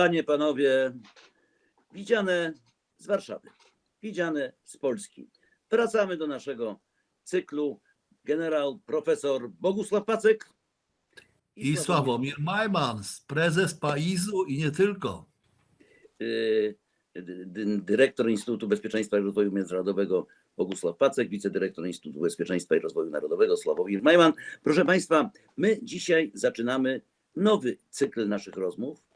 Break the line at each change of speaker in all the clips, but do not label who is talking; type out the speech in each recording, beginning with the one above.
Panie, panowie, widziane z Warszawy, widziane z Polski. Wracamy do naszego cyklu. Generał profesor Bogusław Pacek
I Sławomir Majmans, prezes PAIZ-u i nie tylko.
y, dy- dy- dyrektor Instytutu Bezpieczeństwa i Rozwoju Międzynarodowego Bogusław Pacek, wicedyrektor Instytutu Bezpieczeństwa i Rozwoju Narodowego Sławomir Majman. Proszę Państwa, my dzisiaj zaczynamy nowy cykl naszych rozmów.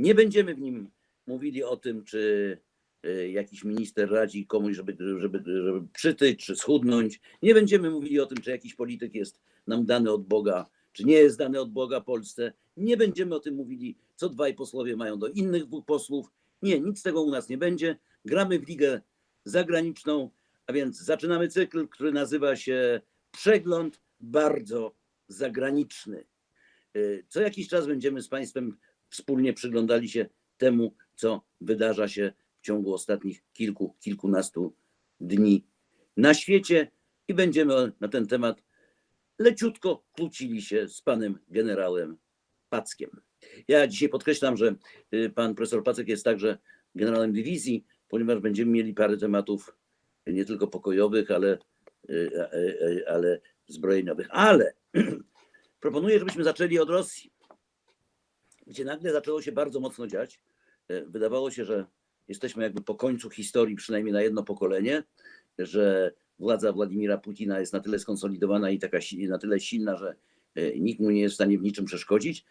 Nie będziemy w nim mówili o tym, czy y, jakiś minister radzi komuś, żeby, żeby, żeby przytyć, czy schudnąć. Nie będziemy mówili o tym, czy jakiś polityk jest nam dany od Boga, czy nie jest dany od Boga Polsce. Nie będziemy o tym mówili, co dwaj posłowie mają do innych dwóch posłów. Nie, nic tego u nas nie będzie. Gramy w ligę zagraniczną, a więc zaczynamy cykl, który nazywa się Przegląd bardzo zagraniczny. Y, Co jakiś czas będziemy z Państwem wspólnie przyglądali się temu, co wydarza się w ciągu ostatnich kilku, kilkunastu dni na świecie i będziemy na ten temat leciutko kłócili się z panem generałem Packiem. Ja dzisiaj podkreślam, że y, pan profesor Pacek jest także generałem dywizji, ponieważ będziemy mieli parę tematów nie tylko pokojowych, ale, y, y, ale zbrojeniowych. Ale proponuję, żebyśmy zaczęli od Rosji, gdzie nagle zaczęło się bardzo mocno dziać. Y, Wydawało się, że jesteśmy jakby po końcu historii, przynajmniej na jedno pokolenie, że władza Władimira Putina jest na tyle skonsolidowana i taka na tyle silna, że y, nikt mu nie jest w stanie w niczym przeszkodzić,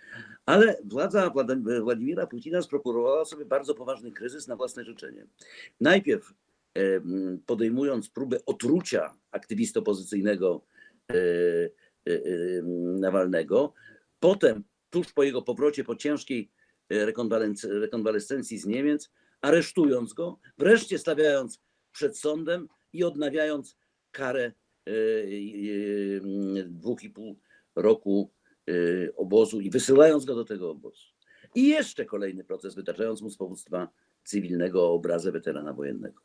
ale władza Władimira Putina sprokurowała sobie bardzo poważny kryzys na własne życzenie. Najpierw em, podejmując próbę otrucia aktywista opozycyjnego e, e, e, Nawalnego, potem tuż po jego powrocie po ciężkiej e, rekonwalescencji z Niemiec, aresztując go, wreszcie stawiając przed sądem i odnawiając karę e, e, dwóch i pół roku obozu i wysyłając go do tego obozu. I jeszcze kolejny proces, wytaczając mu z powództwa cywilnego obrazę weterana wojennego.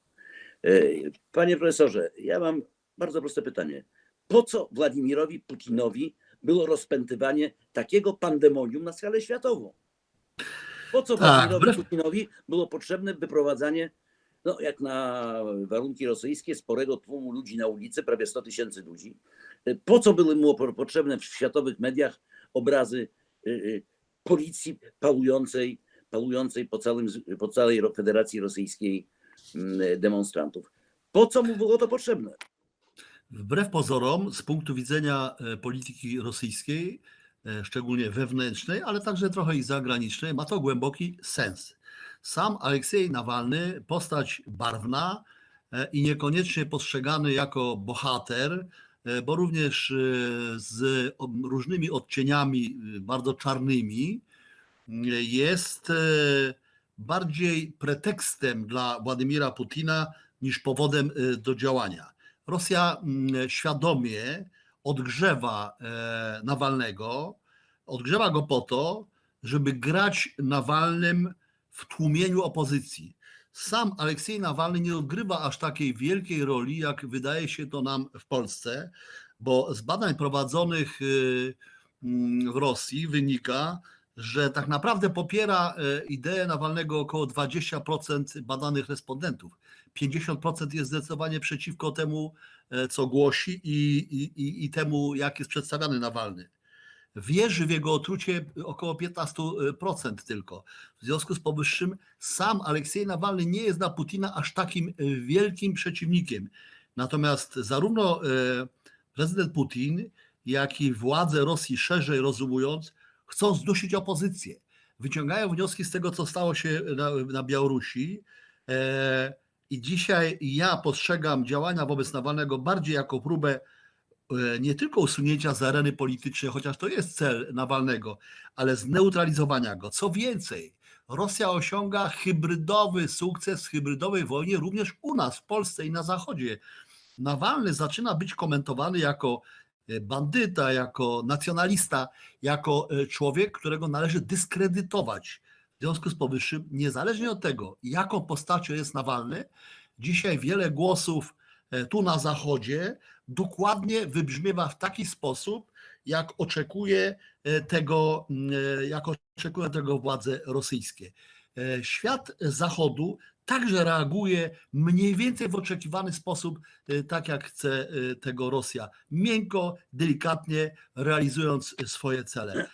Panie profesorze, ja mam bardzo proste pytanie. Po co Władimirowi Putinowi było rozpętywanie takiego pandemonium na skalę światową? Po co
Tak,
Władimirowi Putinowi było potrzebne wyprowadzanie, no jak na warunki rosyjskie, sporego tłumu ludzi na ulicy, prawie 100 tysięcy ludzi? Po co były mu po- potrzebne w światowych mediach obrazy e, e, policji pałującej, pałującej po, całym, po całej Federacji Rosyjskiej mm, demonstrantów? Po co mu było to potrzebne?
Wbrew pozorom, z punktu widzenia e, polityki rosyjskiej, e, szczególnie wewnętrznej, ale także trochę i zagranicznej, ma to głęboki sens. Sam Aleksiej Nawalny, postać barwna e, i niekoniecznie postrzegany jako bohater, bo również z różnymi odcieniami bardzo czarnymi, jest bardziej pretekstem dla Władimira Putina niż powodem do działania. Rosja mm, świadomie odgrzewa e, Nawalnego, odgrzewa go po to, żeby grać Nawalnym w tłumieniu opozycji. Sam Aleksiej Nawalny nie odgrywa aż takiej wielkiej roli, jak wydaje się to nam w Polsce, bo z badań prowadzonych y, mm, w Rosji wynika, że tak naprawdę popiera e, ideę Nawalnego około 20% badanych respondentów. 50% jest zdecydowanie przeciwko temu, e, co głosi i, i, i- temu, jak jest przedstawiany Nawalny. Wierzy w jego otrucie około 15% tylko. W związku z powyższym sam Aleksiej Nawalny nie jest dla Putina aż takim e, wielkim przeciwnikiem. Natomiast zarówno e, prezydent Putin, jak i władze Rosji szerzej rozumując, chcą zdusić opozycję. Wyciągają wnioski z tego, co stało się na, na Białorusi. I dzisiaj ja postrzegam działania wobec Nawalnego bardziej jako próbę e, nie tylko usunięcia z areny politycznej, chociaż to jest cel Nawalnego, ale zneutralizowania go. Co więcej, Rosja osiąga hybrydowy sukces w hybrydowej wojnie również u nas, w Polsce i na Zachodzie. Nawalny zaczyna być komentowany jako e, bandyta, jako nacjonalista, jako e, człowiek, którego należy dyskredytować. W związku z powyższym, niezależnie od tego, jaką postacią jest Nawalny, dzisiaj wiele głosów e, tu na Zachodzie dokładnie wybrzmiewa w taki sposób, jak oczekuje e, tego, e, jak oczekują tego władze rosyjskie. Świat Zachodu także reaguje mniej więcej w oczekiwany sposób, tak jak chce tego Rosja. Miękko, delikatnie realizując swoje cele.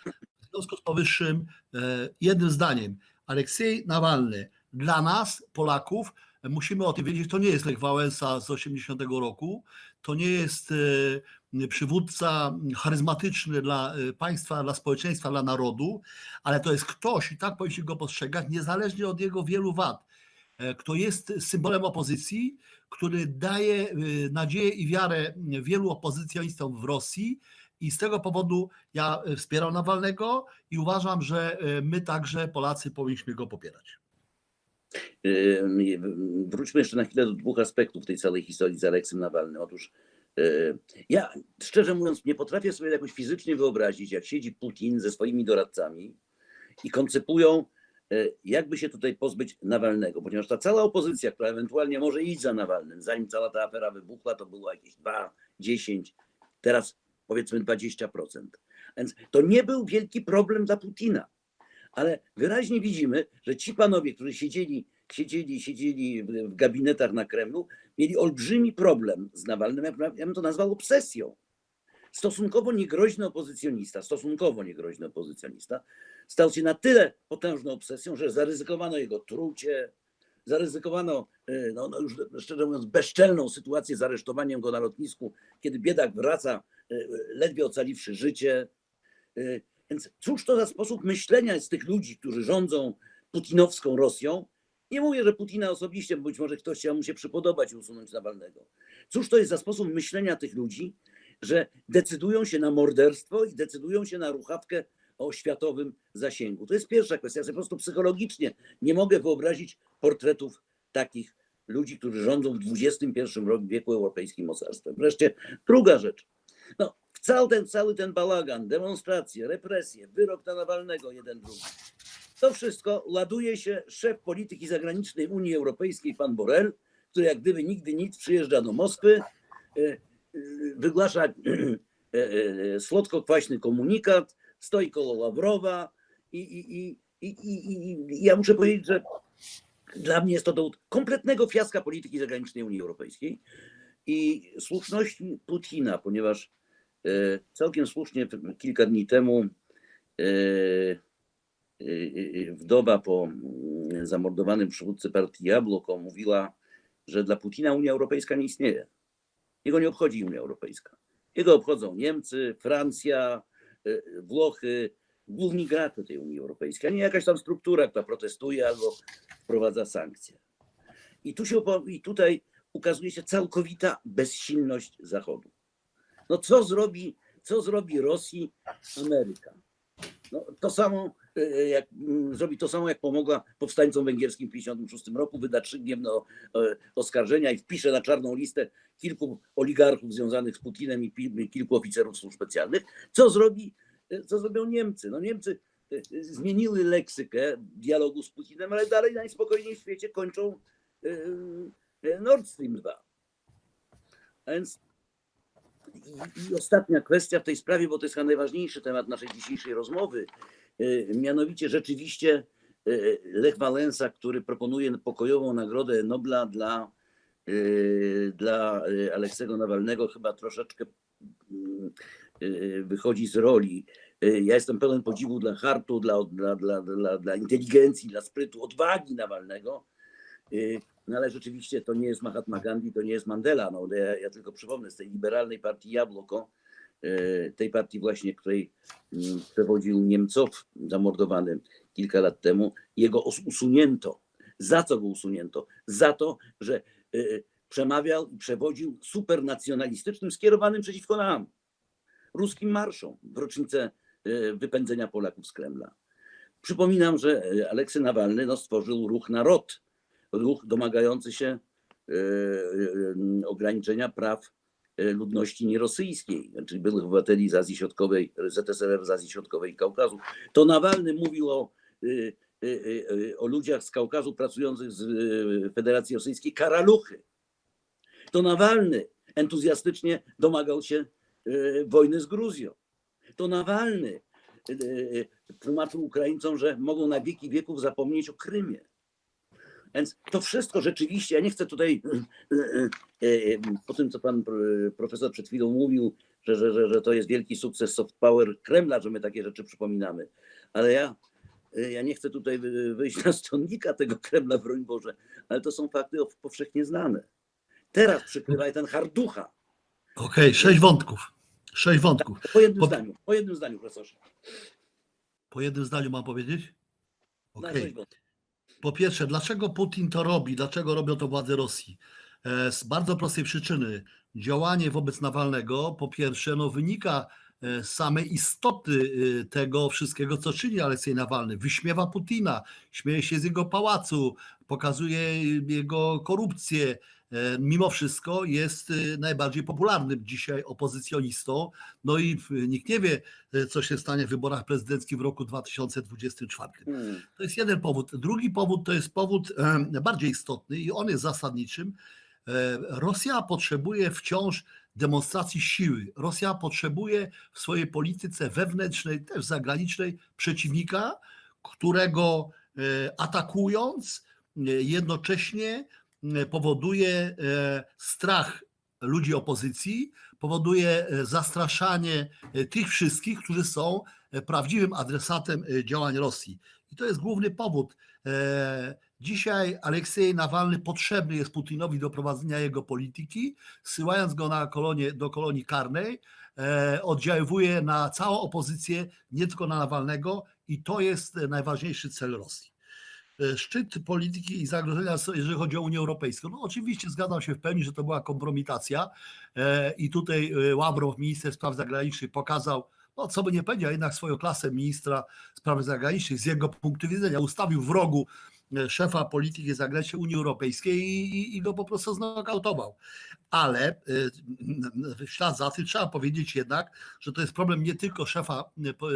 Związku z powyższym, e, jednym zdaniem, Aleksiej Nawalny dla nas, Polaków, musimy o tym wiedzieć, to nie jest Lech Wałęsa z 80 roku, to nie jest e, przywódca charyzmatyczny dla e, państwa, dla społeczeństwa, dla narodu, ale to jest ktoś, i tak powinniśmy go postrzegać, niezależnie od jego wielu wad, kto jest symbolem opozycji, który daje nadzieję i wiarę wielu opozycjonistom w Rosji. I z tego powodu ja e, wspieram Nawalnego i uważam, że e, my także, Polacy, powinniśmy go popierać.
Yy, Wróćmy jeszcze na chwilę do dwóch aspektów tej całej historii z Aleksem Nawalnym. Otóż ja szczerze mówiąc nie potrafię sobie jakoś fizycznie wyobrazić, jak siedzi Putin ze swoimi doradcami i koncypują, yy, jakby się tutaj pozbyć Nawalnego, ponieważ ta cała opozycja, która ewentualnie może iść za Nawalnym, zanim cała ta afera wybuchła, to było jakieś 2, 10, teraz powiedzmy 20%. Więc to nie był wielki problem dla Putina ale wyraźnie widzimy, że ci panowie, którzy siedzieli, siedzieli, siedzieli w, gabinetach na Kremlu, mieli olbrzymi problem z Nawalnym. Ja, bym to nazwał obsesją. Stosunkowo niegroźny opozycjonista, stosunkowo niegroźny opozycjonista, stał się na tyle potężną obsesją, że zaryzykowano jego trucie, zaryzykowano, e, no, no już szczerze mówiąc, bezczelną sytuację z aresztowaniem go na lotnisku, kiedy biedak wraca, ledwie ocaliwszy życie. E, Więc cóż to za sposób myślenia jest tych ludzi, którzy rządzą putinowską Rosją? Nie mówię, że Putina osobiście, bo być może ktoś chciał mu się przypodobać i usunąć Nawalnego. Cóż to jest za sposób myślenia tych ludzi, że decydują się na morderstwo i decydują się na ruchawkę o światowym zasięgu? To jest pierwsza kwestia. Ja po prostu psychologicznie nie mogę wyobrazić portretów takich ludzi, którzy rządzą w XXI wieku europejskim mocarstwem. Wreszcie druga rzecz. No, cały ten, cały ten bałagan, demonstracje, represje, wyrok na Nawalnego, jeden drugi. To wszystko ładuje się szef polityki zagranicznej Unii Europejskiej, pan Borrell, który jak gdyby nigdy nic przyjeżdża do Moskwy, e, e, wygłasza e, słodko-kwaśny komunikat, stoi koło Ławrowa i, i, i, i, i, i, ja muszę powiedzieć, że dla mnie jest to dowód kompletnego fiaska polityki zagranicznej Unii Europejskiej i słuszności Putina, ponieważ całkiem słusznie kilka dni temu e, e, e, wdowa po mm, zamordowanym przywódcy partii Jabłoko mówiła, że dla Putina Unia Europejska nie istnieje. Jego nie obchodzi Unia Europejska. Jego obchodzą Niemcy, Francja, e, Włochy, główni gracze tej Unii Europejskiej, a nie jakaś tam struktura, która protestuje albo wprowadza sankcje. I, tu się, I tutaj ukazuje się całkowita bezsilność Zachodu. No co zrobi, co zrobi Rosji Ameryka? No, to samo, e, jak, mm, zrobi to samo, jak pomogła powstańcom węgierskim w 1956 roku, wyda o- e, oskarżenia i wpisze na czarną listę kilku oligarchów związanych z Putinem i kilku oficerów służb specjalnych. Co zrobi, e, co zrobią Niemcy? No Niemcy e, e, zmieniły leksykę dialogu z Putinem, ale dalej najspokojniej w świecie kończą e, e, Nord Stream 2. A więc i, ostatnia kwestia w tej sprawie, bo to jest chyba najważniejszy temat naszej dzisiejszej rozmowy. e, Mianowicie rzeczywiście e, Lech Wałęsa, który proponuje pokojową nagrodę Nobla dla, e, dla Aleksego Nawalnego, chyba troszeczkę mm, wychodzi z roli. Ja jestem pełen podziwu dla hartu, dla, dla, dla, dla, dla inteligencji, dla sprytu, odwagi Nawalnego. No ale rzeczywiście to nie jest Mahatma Gandhi, to nie jest Mandela. No, ja, ja tylko przypomnę z tej liberalnej partii Jabłoko, e, tej partii właśnie, której mm, przewodził Niemcow zamordowany kilka lat temu, jego usunięto. Za co go usunięto? Za to, że e, przemawiał i przewodził supernacjonalistycznym, skierowanym przeciwko nam, ruskim marszom w rocznicę e, wypędzenia Polaków z Kremla. Przypominam, że Aleksy Nawalny no, stworzył ruch Narod, ruch domagający się e, e, ograniczenia praw e, ludności nierosyjskiej, czyli byłych obywateli z Azji Środkowej, ZSRR z Azji Środkowej i Kaukazu. To Nawalny mówił o, o ludziach z Kaukazu pracujących z Federacji Rosyjskiej, karaluchy. To Nawalny entuzjastycznie domagał się wojny z Gruzją. To Nawalny tłumaczył Ukraińcom, że mogą na wieki wieków zapomnieć o Krymie. Więc to wszystko rzeczywiście, ja nie chcę tutaj, y, y, y, po tym co pan profesor przed chwilą mówił, że, że, że, że to jest wielki sukces soft power Kremla, że my takie rzeczy przypominamy, ale ja, ja nie chcę tutaj wy- wyjść na stronnika tego Kremla, broń Boże, ale to są fakty powszechnie znane. Teraz przykrywa ten harducha.
Okej, sześć wątków. Sześć wątków.
Po jednym
Po-
zdaniu, po jednym zdaniu, profesorze.
Po jednym zdaniu mam powiedzieć? Okej.
sześć wątków.
Po pierwsze, dlaczego Putin to robi? Dlaczego robią to władze Rosji? E, Z bardzo prostej przyczyny. Działanie wobec Nawalnego, po pierwsze, no wynika e, z samej istoty e, tego wszystkiego, co czyni Aleksiej Nawalny. Wyśmiewa Putina, śmieje się z jego pałacu, pokazuje jego korupcję. E, Mimo wszystko jest e, najbardziej popularnym dzisiaj opozycjonistą. No i w- nikt nie wie, e, co się stanie w wyborach prezydenckich w roku 2024.
Hmm.
To jest jeden powód. Drugi powód to jest powód e, bardziej istotny i on jest zasadniczym. E, Rosja potrzebuje wciąż demonstracji siły. Rosja potrzebuje w swojej polityce wewnętrznej, też zagranicznej przeciwnika, którego e, atakując e, jednocześnie e, powoduje e, strach ludzi opozycji, powoduje e, zastraszanie e, tych wszystkich, którzy są prawdziwym adresatem działań Rosji. I to jest główny powód. Dzisiaj Aleksiej Nawalny potrzebny jest Putinowi do prowadzenia jego polityki, zsyłając go na kolonie, do kolonii karnej, oddziaływuje na całą opozycję, nie tylko na Nawalnego i to jest najważniejszy cel Rosji. E, Szczyt polityki i zagrożenia, jeżeli chodzi o Unię Europejską. No oczywiście zgadzam się w pełni, że to była kompromitacja e, i tutaj e, Ławrow, minister spraw zagranicznych, pokazał, no co by nie powiedział, jednak swoją klasę ministra spraw zagranicznych z jego punktu widzenia ustawił w rogu szefa polityki zagranicznej Unii Europejskiej i, i, go po prostu znokautował. Ale e, w ślad za tym trzeba powiedzieć jednak, że to jest problem nie tylko szefa po- e,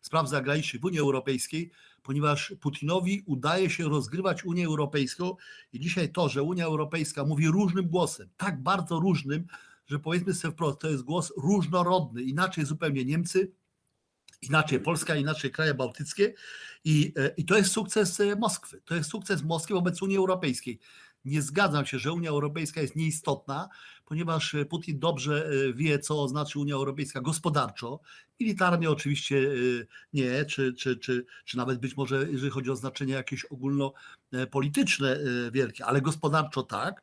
spraw zagranicznych w Unii Europejskiej, ponieważ Putinowi udaje się rozgrywać Unię Europejską i dzisiaj to, że Unia Europejska mówi różnym głosem, tak bardzo różnym, że powiedzmy sobie wprost, to jest głos różnorodny, inaczej zupełnie Niemcy, inaczej Polska, inaczej kraje bałtyckie i, e, i to jest sukces e, Moskwy. To jest sukces Moskwy wobec Unii Europejskiej. Nie zgadzam się, że Unia Europejska jest nieistotna, ponieważ e, Putin dobrze wie, co znaczy Unia Europejska gospodarczo. Militarnie oczywiście nie, czy, czy, czy, czy nawet być może, jeżeli chodzi o znaczenie jakieś ogólnopolityczne wielkie, ale gospodarczo tak.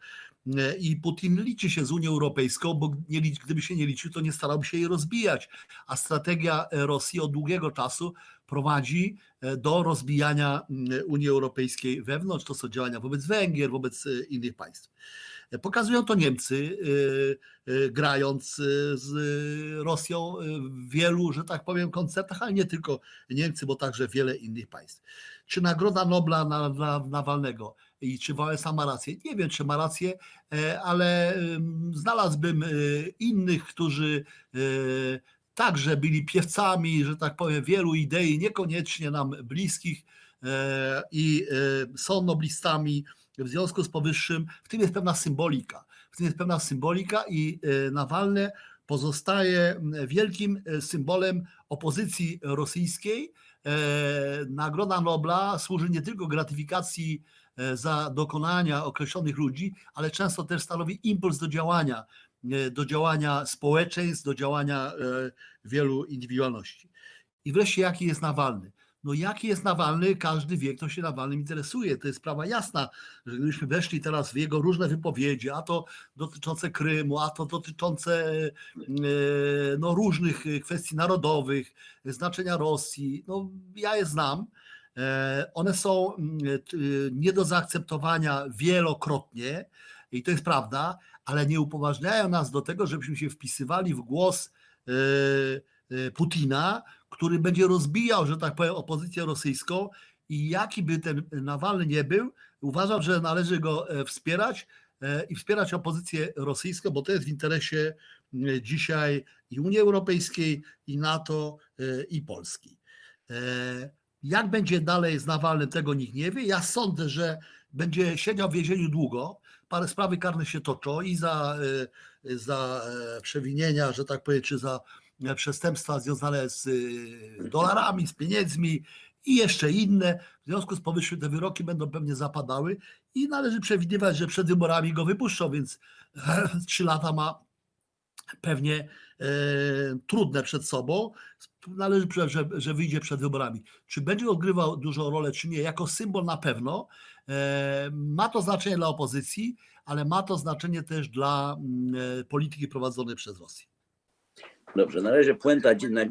I Putin liczy się z Unią Europejską, bo nie, gdyby się nie liczył, to nie starałby się jej rozbijać. A strategia e, Rosji od długiego czasu prowadzi e, do rozbijania mm, Unii Europejskiej wewnątrz. To są działania wobec Węgier, wobec e, innych państw. Pokazują to Niemcy, grając z Rosją w wielu, że tak powiem, koncertach, ale nie tylko Niemcy, bo także wiele innych państw. Czy Nagroda Nobla na, na Nawalnego i czy Wałęsa ma rację? Nie wiem, czy ma rację, e, ale znalazłbym e, innych, którzy e, także byli piewcami, że tak powiem, wielu idei, niekoniecznie nam bliskich i są noblistami. W związku z powyższym, w tym jest pewna symbolika. W tym jest pewna symbolika i Nawalny pozostaje wielkim symbolem opozycji rosyjskiej. Nagroda Nobla służy nie tylko gratyfikacji za dokonania określonych ludzi, ale często też stanowi impuls do działania, e, do działania społeczeństw, do działania e, wielu indywidualności. I wreszcie, jaki jest Nawalny? No jaki jest Nawalny, każdy wie, kto się Nawalnym interesuje. To jest sprawa jasna, że gdybyśmy weszli teraz w jego różne wypowiedzi, a to dotyczące Krymu, a to dotyczące e, no, różnych kwestii narodowych, znaczenia Rosji, no ja je znam. E, One są mm, t- nie do zaakceptowania wielokrotnie i to jest prawda, ale nie upoważniają nas do tego, żebyśmy się wpisywali w głos e, e, Putina, który będzie rozbijał, że tak powiem, opozycję rosyjską i jaki by ten Nawalny nie był, uważam, że należy go wspierać i wspierać opozycję rosyjską, bo to jest w interesie dzisiaj i Unii Europejskiej, i NATO, i Polski. Jak będzie dalej z Nawalnym, tego nikt nie wie. Ja sądzę, że będzie siedział w więzieniu długo. Parę sprawy karne się toczą i za, e, za e, przewinienia, że tak powiem, czy za e, przestępstwa związane z dolarami, z pieniędzmi i jeszcze inne. W związku z powyższym te wyroki będą pewnie zapadały i należy przewidywać, że przed wyborami go wypuszczą, więc trzy lata ma pewnie e, trudne przed sobą. Należy, że, że, że wyjdzie przed wyborami. Czy będzie odgrywał dużą rolę, czy nie, jako symbol na pewno. E, ma to znaczenie dla opozycji, ale ma to znaczenie też dla mm, e, polityki prowadzonej przez Rosję.
Dobrze, na razie puenta, na,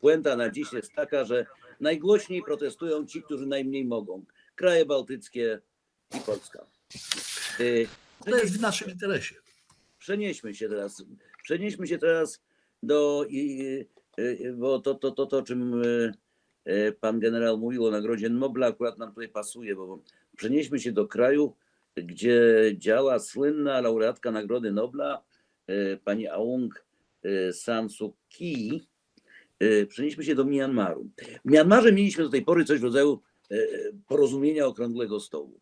puenta na dziś jest taka, że najgłośniej protestują ci, którzy najmniej mogą. Kraje bałtyckie i Polska. Y,
To jest w naszym interesie.
Przenieśmy się teraz, przenieśmy się teraz do, i, bo to, to, to, to, o czym y, pan generał mówił o Nagrodzie Nobla, akurat nam tutaj pasuje, bo przenieśmy się do kraju, gdzie działa słynna laureatka Nagrody Nobla, pani Aung San Suu Kyi. Przenieśmy się do Myanmaru. W Myanmarze mieliśmy do tej pory coś w rodzaju porozumienia okrągłego stołu.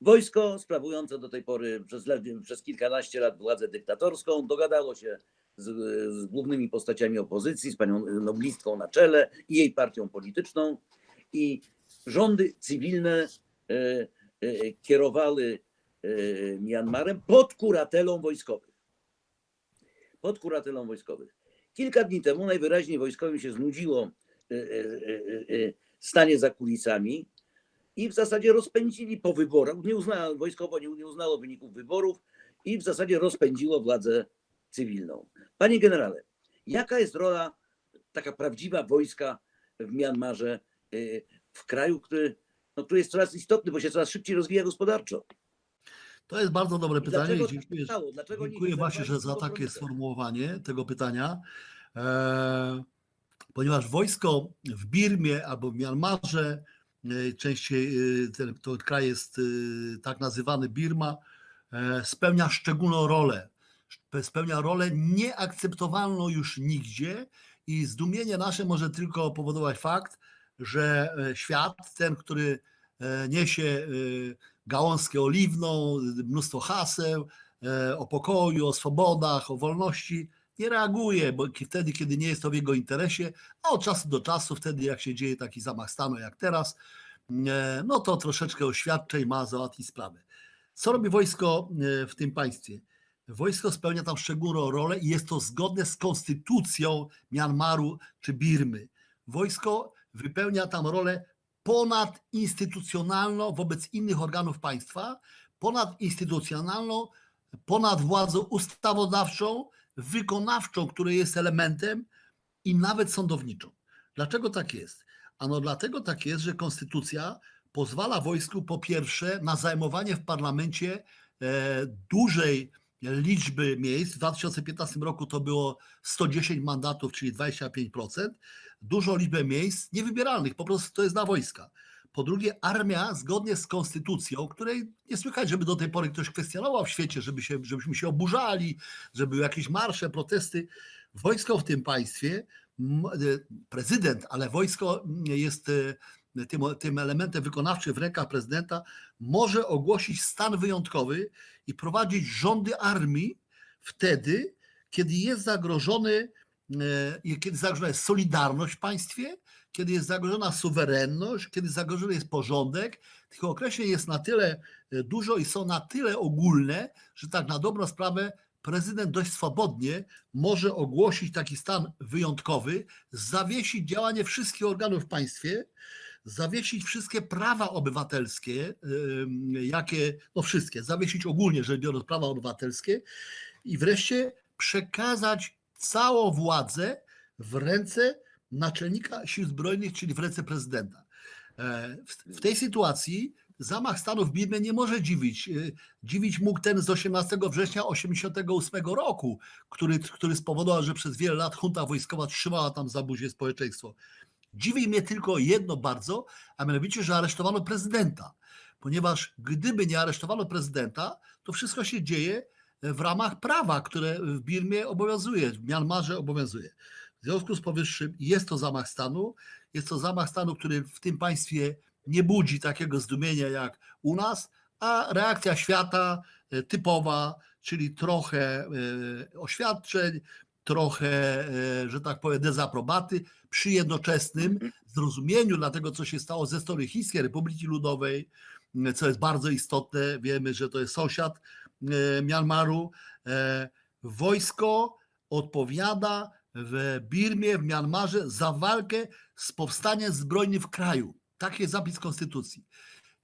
Wojsko sprawujące do tej pory przez, przez kilkanaście lat władzę dyktatorską dogadało się z, z głównymi postaciami opozycji, z panią noblistką na czele i jej partią polityczną i rządy cywilne e, e, kierowały e, Myanmarem pod kuratelą wojskowych. Pod kuratelą wojskowych. Kilka dni temu najwyraźniej wojskowym się znudziło e, e, e, stanie za kulisami i w zasadzie rozpędzili po wyborach. Nie uznało, wojskowo nie, nie uznało wyników wyborów i w zasadzie rozpędziło władzę cywilną. Panie generale, jaka jest rola taka prawdziwa wojska w Mianmarze, y, w kraju, który, no, który jest coraz istotny, bo się coraz szybciej rozwija gospodarczo?
To jest bardzo dobre
I
pytanie
dlaczego tak
dziękuję,
stało? Dlaczego
dziękuję właśnie, że za takie sformułowanie tego pytania. E, ponieważ wojsko w Birmie albo w Mianmarze, częściej e, ten, kraj jest e, tak nazywany Birma, e, spełnia szczególną rolę. Spełnia rolę nieakceptowalną już nigdzie i zdumienie nasze może tylko powodować fakt, że e, świat, ten, który e, niesie gałązkę oliwną, mnóstwo haseł o pokoju, o swobodach, o wolności, nie reaguje, bo wtedy, kiedy nie jest to w jego interesie, a od czasu do czasu, wtedy jak się dzieje taki zamach stanu jak teraz, e, no to troszeczkę oświadczeń ma załatwić sprawę. Co robi wojsko e, w tym państwie? Wojsko spełnia tam szczególną rolę i jest to zgodne z konstytucją Mianmaru czy Birmy. Wojsko wypełnia tam rolę ponadinstytucjonalną wobec innych organów państwa, ponadinstytucjonalną, ponad władzą ustawodawczą, wykonawczą, której jest elementem i nawet sądowniczą. Dlaczego tak jest? Ano dlatego tak jest, że konstytucja pozwala wojsku po pierwsze na zajmowanie w parlamencie e, dużej liczby miejsc. W 2015 roku to było 110 mandatów, czyli 25%. Dużą liczbę miejsc niewybieralnych, po prostu to jest dla wojska. Po drugie, armia zgodnie z konstytucją, której nie słychać, żeby do tej pory ktoś kwestionował w świecie, żeby się, żebyśmy się oburzali, żeby były jakieś marsze, protesty. Wojsko w tym państwie, e, prezydent, ale wojsko jest e, tym, tym elementem wykonawczym w rękach prezydenta, może ogłosić stan wyjątkowy i prowadzić rządy armii wtedy, kiedy jest zagrożony, e, kiedy zagrożona jest solidarność w państwie, kiedy jest zagrożona suwerenność, kiedy zagrożony jest porządek. Tych określeń jest na tyle e, dużo i są na tyle ogólne, że tak na dobrą sprawę prezydent dość swobodnie może ogłosić taki stan wyjątkowy, zawiesić działanie wszystkich organów w państwie, zawiesić wszystkie prawa obywatelskie, ym, jakie, no wszystkie, zawiesić ogólnie rzecz biorąc prawa obywatelskie i wreszcie przekazać całą władzę w ręce naczelnika sił zbrojnych, czyli w ręce prezydenta. E, W, tej sytuacji zamach stanu w Birmie nie może dziwić. E, Dziwić mógł ten z 18 września 1988 roku, który, który spowodował, że przez wiele lat junta wojskowa trzymała tam za buzię społeczeństwo. Dziwi mnie tylko jedno bardzo, a mianowicie, że aresztowano prezydenta. Ponieważ gdyby nie aresztowano prezydenta, to wszystko się dzieje w ramach prawa, które w Birmie obowiązuje, w Mianmarze obowiązuje. W związku z powyższym jest to zamach stanu. Jest to zamach stanu, który w tym państwie nie budzi takiego zdumienia jak u nas, a reakcja świata e, typowa, czyli trochę e, oświadczeń, trochę, e, że tak powiem, dezaprobaty przy jednoczesnym zrozumieniu dla tego, co się stało ze strony Chińskiej Republiki Ludowej, co jest bardzo istotne. Wiemy, że to jest sąsiad Mianmaru. Wojsko odpowiada w Birmie, w Mianmarze za walkę z powstaniem zbrojnym w kraju. Taki jest zapis konstytucji.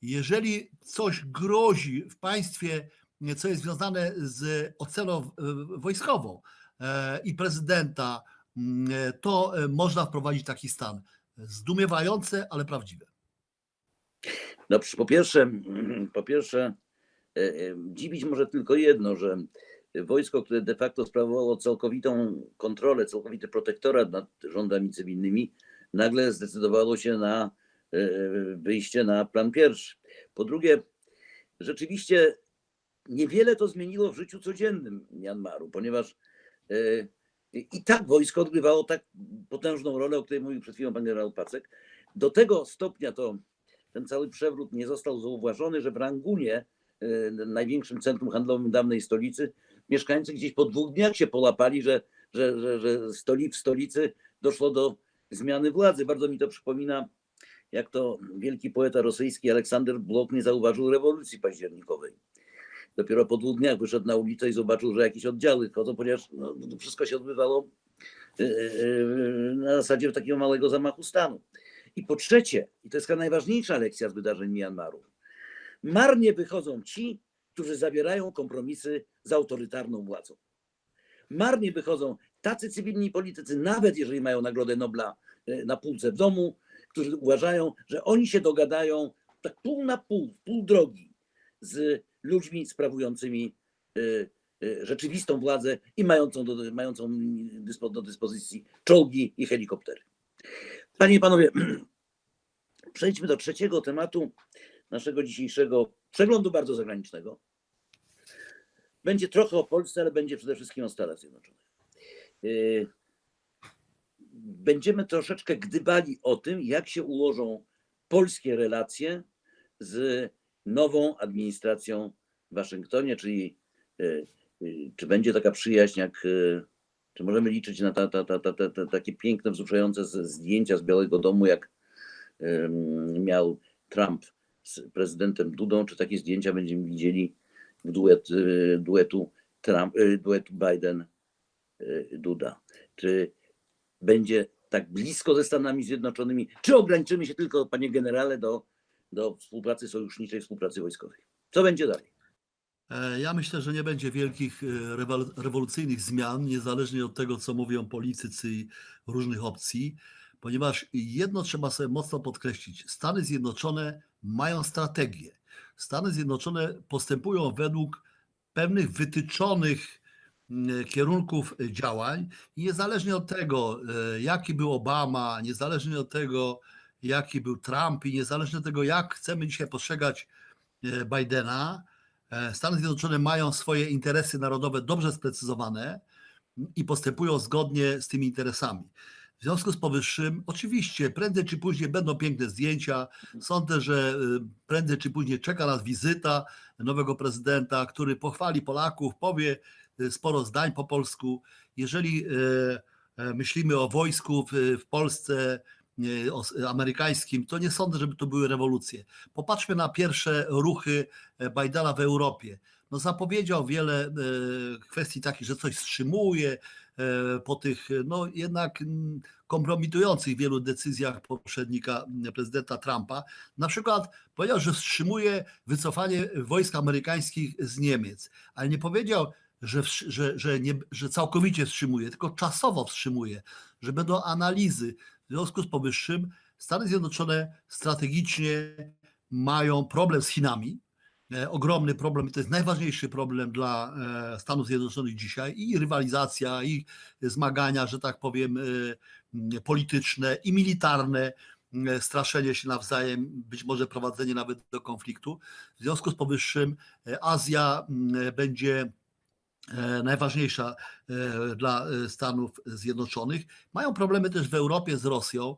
Jeżeli coś grozi w państwie, co jest związane z oceną e, wojskową e, i prezydenta, mm, e, to można wprowadzić taki stan. Zdumiewające, ale prawdziwe.
No, po pierwsze, po pierwsze, dziwić może tylko jedno, że wojsko, które de facto sprawowało całkowitą kontrolę, całkowity protektorat nad rządami cywilnymi, nagle zdecydowało się na e, wyjście na plan pierwszy. Po drugie, rzeczywiście niewiele to zmieniło w życiu codziennym Myanmaru, ponieważ e, i tak wojsko odgrywało tak potężną rolę, o której mówił przed chwilą pan generał Pacek. Do tego stopnia to ten cały przewrót nie został zauważony, że w Rangunie, e, największym centrum handlowym dawnej stolicy, mieszkańcy gdzieś po dwóch dniach się polapali, że, że, że, że stoli, w stolicy doszło do zmiany władzy. Bardzo mi to przypomina, jak to wielki poeta rosyjski Aleksander Blok nie zauważył rewolucji październikowej. Dopiero po dwóch dniach wyszedł na ulicę i zobaczył, że jakieś oddziały chodzą, ponieważ no, wszystko się odbywało e, e, na zasadzie takiego małego zamachu stanu. I po trzecie, i to jest chyba najważniejsza lekcja z wydarzeń Myanmaru, marnie wychodzą ci, którzy zawierają kompromisy z autorytarną władzą. Marnie wychodzą tacy cywilni politycy, nawet jeżeli mają Nagrodę Nobla e, na półce w domu, którzy uważają, że oni się dogadają tak pół na pół, pół drogi z ludźmi sprawującymi e, e, rzeczywistą władzę i mającą do, mającą do dyspozycji czołgi i helikoptery. Panie i panowie, przejdźmy do trzeciego tematu naszego dzisiejszego przeglądu bardzo zagranicznego. Będzie trochę o Polsce, ale będzie przede wszystkim o Stanach Zjednoczonych. Yy, Będziemy troszeczkę gdybali o tym, jak się ułożą polskie relacje z nową administracją w Waszyngtonie, czyli yy, yy, czy będzie taka przyjaźń, jak czy możemy liczyć na ta, ta, ta, ta, ta, ta, takie piękne, wzruszające zdjęcia z Białego Domu, jak miał Trump z prezydentem Dudą, czy takie zdjęcia będziemy widzieli duet, y, duetu, Trump, y, duetu Biden-Duda? Czy będzie tak blisko ze Stanami Zjednoczonymi, czy ograniczymy się tylko, panie generale, do, do współpracy sojuszniczej, współpracy wojskowej? Co będzie dalej?
E, Ja myślę, że nie będzie wielkich e, rewol- rewolucyjnych zmian, niezależnie od tego, co mówią politycy różnych opcji, ponieważ jedno trzeba sobie mocno podkreślić: Stany Zjednoczone mają strategię. Stany Zjednoczone postępują według pewnych wytyczonych mm, kierunków działań i niezależnie od tego, e, jaki był Obama, niezależnie od tego, jaki był Trump i niezależnie od tego, jak chcemy dzisiaj postrzegać e, Bidena, E, Stany Zjednoczone mają swoje interesy narodowe dobrze sprecyzowane i postępują zgodnie z tymi interesami. W związku z powyższym, oczywiście, prędzej czy później będą piękne zdjęcia. Sądzę, że y, prędzej czy później czeka nas wizyta nowego prezydenta, który pochwali Polaków, powie y, sporo zdań po polsku. Jeżeli y, y, myślimy o wojsku w, Polsce, amerykańskim, to nie sądzę, żeby to były rewolucje. Popatrzmy na pierwsze ruchy e, Bidena w Europie. No zapowiedział wiele e, kwestii takich, że coś wstrzymuje e, po tych e, no jednak kompromitujących wielu decyzjach poprzednika prezydenta Trumpa. Na przykład powiedział, że wstrzymuje wycofanie wojsk amerykańskich z Niemiec, ale nie powiedział, że, że, że, nie, że całkowicie wstrzymuje, tylko czasowo wstrzymuje, że będą analizy. W związku z powyższym Stany Zjednoczone strategicznie mają problem z Chinami, e, ogromny problem, to jest najważniejszy problem dla e, Stanów Zjednoczonych dzisiaj i rywalizacja, i zmagania, że tak powiem, e, polityczne i militarne, straszenie się nawzajem, być może prowadzenie nawet do konfliktu. W związku z powyższym e, Azja będzie e, najważniejsza e, dla e, Stanów Zjednoczonych. Mają problemy też w Europie z Rosją e,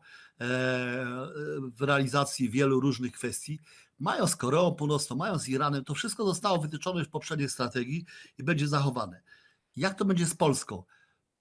w realizacji wielu różnych kwestii. Mają z Koreą Północną, mają z Iranem. To wszystko zostało wytyczone w poprzedniej strategii i będzie zachowane. Jak to będzie z Polską?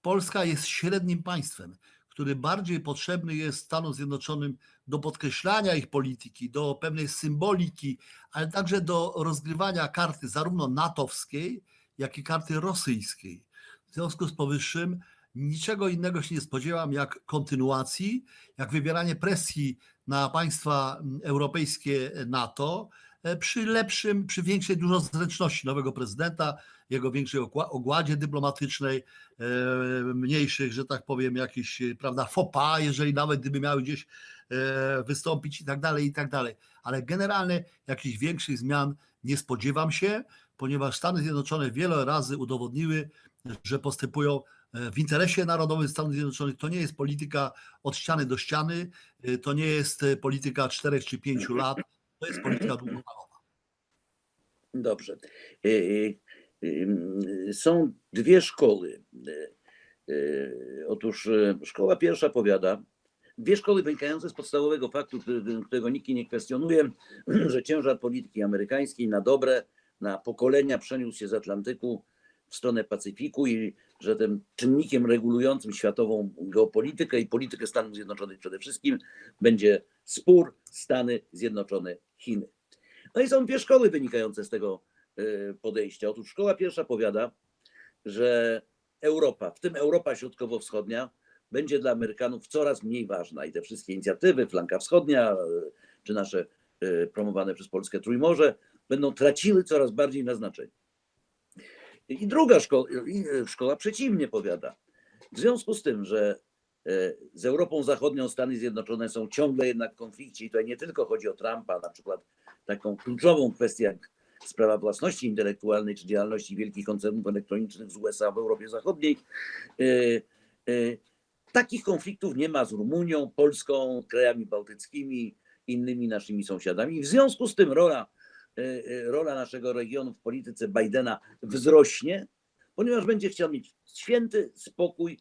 Polska jest średnim państwem, który bardziej potrzebny jest Stanom Zjednoczonym do podkreślania ich polityki, do pewnej symboliki, ale także do rozgrywania karty zarówno natowskiej, jak i karty rosyjskiej. W związku z powyższym niczego innego się nie spodziewam jak kontynuacji, jak wywieranie presji na państwa europejskie NATO e, przy lepszym, przy większej dużo zręczności nowego prezydenta, jego większej ogładzie dyplomatycznej, e, mniejszych, że tak powiem, jakichś, e, prawda, fopa, jeżeli nawet gdyby miały gdzieś wystąpić i tak dalej, i tak dalej. Ale generalnie jakichś większych zmian nie spodziewam się, ponieważ Stany Zjednoczone wiele razy udowodniły, że postępują w interesie narodowym Stanów Zjednoczonych. To nie jest polityka od ściany do ściany, e, to nie jest e, polityka czterech czy pięciu lat, to jest polityka długofalowa.
Dobrze. Są dwie szkoły. Otóż szkoła pierwsza powiada, dwie szkoły wynikające z podstawowego faktu, którego nikt nie kwestionuje, że ciężar polityki amerykańskiej na dobre, na pokolenia przeniósł się z Atlantyku w stronę Pacyfiku i że tym czynnikiem regulującym światową geopolitykę i politykę Stanów Zjednoczonych przede wszystkim będzie spór Stany Zjednoczone-Chiny. No i są dwie szkoły wynikające z tego y, podejścia. Otóż szkoła pierwsza powiada, że Europa, w tym Europa Środkowo-Wschodnia, będzie dla Amerykanów coraz mniej ważna i te wszystkie inicjatywy, flanka wschodnia, y, czy nasze y, promowane przez Polskę Trójmorze, będą traciły coraz bardziej na znaczeniu. I druga szkoła, i szkoła przeciwnie powiada. W związku z tym, że e, z Europą Zachodnią Stany Zjednoczone są ciągle jednak w konflikcie i tutaj nie tylko chodzi o Trumpa, na przykład taką kluczową kwestię jak sprawa własności intelektualnej czy działalności wielkich koncernów elektronicznych z USA w Europie Zachodniej. e, e, Takich konfliktów nie ma z Rumunią, Polską, krajami bałtyckimi, innymi naszymi sąsiadami. W związku z tym rola, e, e, rola naszego regionu w polityce Bidena wzrośnie, ponieważ będzie chciał mieć święty spokój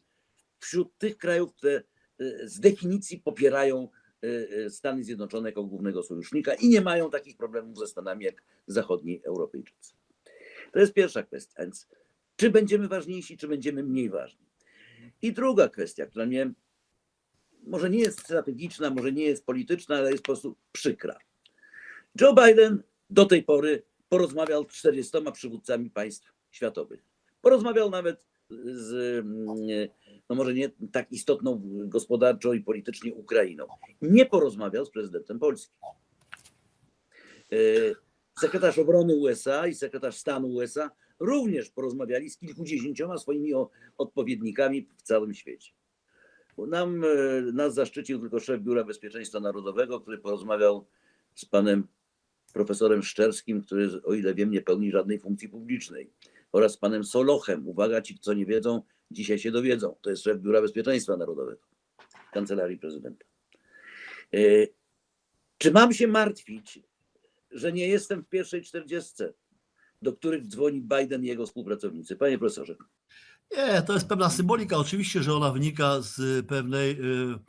wśród tych krajów, które e, z definicji popierają Stany Zjednoczone jako głównego sojusznika i nie mają takich problemów ze Stanami jak zachodni Europejczycy. To jest pierwsza kwestia. Więc czy będziemy ważniejsi, czy będziemy mniej ważni? I druga kwestia, która mnie może nie jest strategiczna, może nie jest polityczna, ale jest po prostu przykra. Joe Biden do tej pory porozmawiał z 40 przywódcami państw światowych. Porozmawiał nawet z, mm, no może nie tak istotną gospodarczo i politycznie Ukrainą. Nie porozmawiał z prezydentem Polski. E, Sekretarz obrony USA i sekretarz stanu USA również porozmawiali z kilkudziesięcioma swoimi odpowiednikami w całym świecie. Nam, e, nas zaszczycił tylko szef Biura Bezpieczeństwa Narodowego, który porozmawiał z panem profesorem Szczerskim, który, o ile wiem, nie pełni żadnej funkcji publicznej, oraz panem Solochem. Uwaga, ci, co nie wiedzą, dzisiaj się dowiedzą. To jest szef Biura Bezpieczeństwa Narodowego, Kancelarii Prezydenta. E, Czy mam się martwić, że nie jestem w pierwszej czterdziestce, do których dzwoni Biden i jego współpracownicy? Panie profesorze.
Nie, to jest pewna symbolika. Oczywiście, że ona wynika z pewnej y,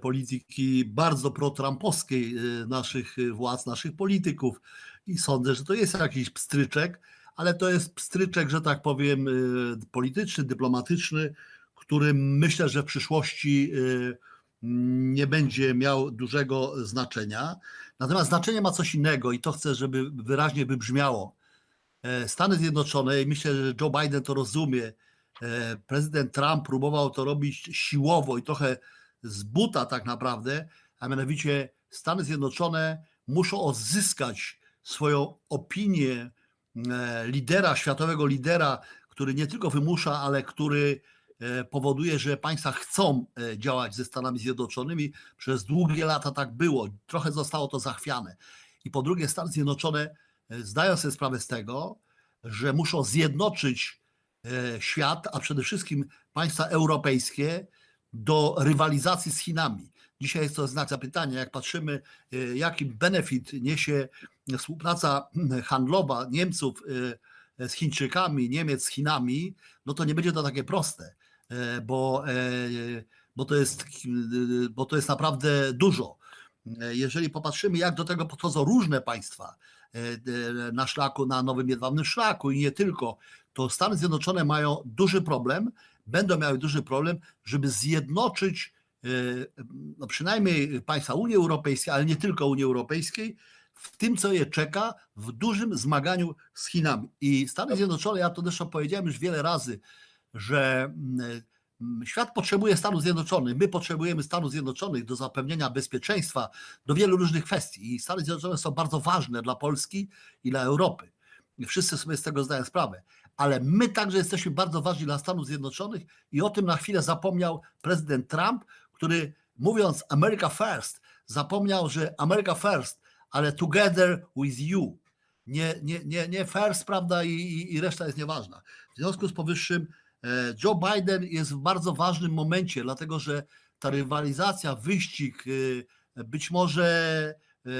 polityki bardzo pro-trumpowskiej y, naszych y, władz, naszych polityków. I sądzę, że to jest jakiś pstryczek, ale to jest pstryczek, że tak powiem, polityczny, dyplomatyczny, który myślę, że w przyszłości nie będzie miał dużego znaczenia. Natomiast znaczenie ma coś innego i to chcę, żeby wyraźnie wybrzmiało. E, Stany Zjednoczone, i myślę, że Joe Biden to rozumie, e, prezydent Trump próbował to robić siłowo i trochę z buta tak naprawdę, a mianowicie Stany Zjednoczone muszą odzyskać swoją opinię e, lidera, światowego lidera, który nie tylko wymusza, ale który e, powoduje, że państwa chcą e, działać ze Stanami Zjednoczonymi. Przez długie lata tak było, trochę zostało to zachwiane. I po drugie, Stany Zjednoczone zdają sobie sprawę z tego, że muszą zjednoczyć świat, a przede wszystkim państwa europejskie do rywalizacji z Chinami. Dzisiaj jest to znak zapytania, jak patrzymy, e, jaki benefit niesie współpraca handlowa Niemców e, z Chińczykami, Niemiec z Chinami, no to nie będzie to takie proste, e, bo, bo, to, jest, bo to jest naprawdę dużo. Jeżeli popatrzymy, jak do tego podchodzą różne państwa na szlaku, na nowym jedwabnym szlaku i nie tylko, to Stany Zjednoczone mają duży problem, będą miały duży problem, żeby zjednoczyć e, no przynajmniej państwa Unii Europejskiej, ale nie tylko Unii Europejskiej, w tym, co je czeka, w dużym zmaganiu z Chinami. I Stany Zjednoczone, ja to zresztą powiedziałem już wiele razy, że mm, mm, świat potrzebuje Stanów Zjednoczonych, my potrzebujemy Stanów Zjednoczonych do zapewnienia bezpieczeństwa, do wielu różnych kwestii. I Stany Zjednoczone są bardzo ważne dla Polski i dla Europy. Wszyscy sobie z tego zdają sprawę. Ale my także jesteśmy bardzo ważni dla Stanów Zjednoczonych i o tym na chwilę zapomniał prezydent Trump, który mówiąc America First, zapomniał, że America First, ale together with you. Nie, nie, nie, nie first, prawda, i, i, i reszta jest nieważna. W związku z powyższym e, Joe Biden jest w bardzo ważnym momencie, dlatego że ta rywalizacja, wyścig, e, być może e,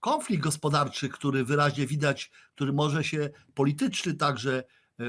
konflikt gospodarczy, który wyraźnie widać, który może się polityczny także,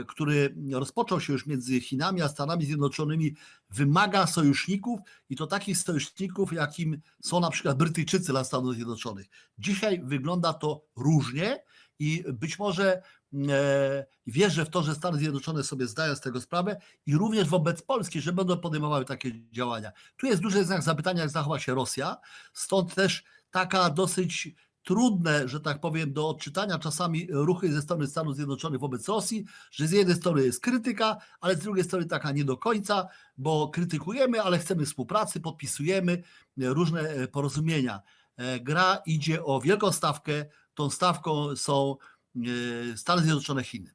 który rozpoczął się już między Chinami a Stanami Zjednoczonymi, wymaga sojuszników i to takich sojuszników, jakim są na przykład Brytyjczycy dla Stanów Zjednoczonych. Dzisiaj wygląda to różnie i być może e, wierzę w to, że Stany Zjednoczone sobie zdają z tego sprawę i również wobec Polski, że będą podejmowały takie działania. Tu jest duży znak zapytania, jak zachowa się Rosja, stąd też taka dosyć trudne, że tak powiem, do odczytania czasami ruchy ze strony Stanów Zjednoczonych wobec Rosji, że z jednej strony jest krytyka, ale z drugiej strony taka nie do końca, bo krytykujemy, ale chcemy współpracy, podpisujemy różne porozumienia. E, Gra idzie o wielką stawkę, tą stawką są e, Stany Zjednoczone, Chiny.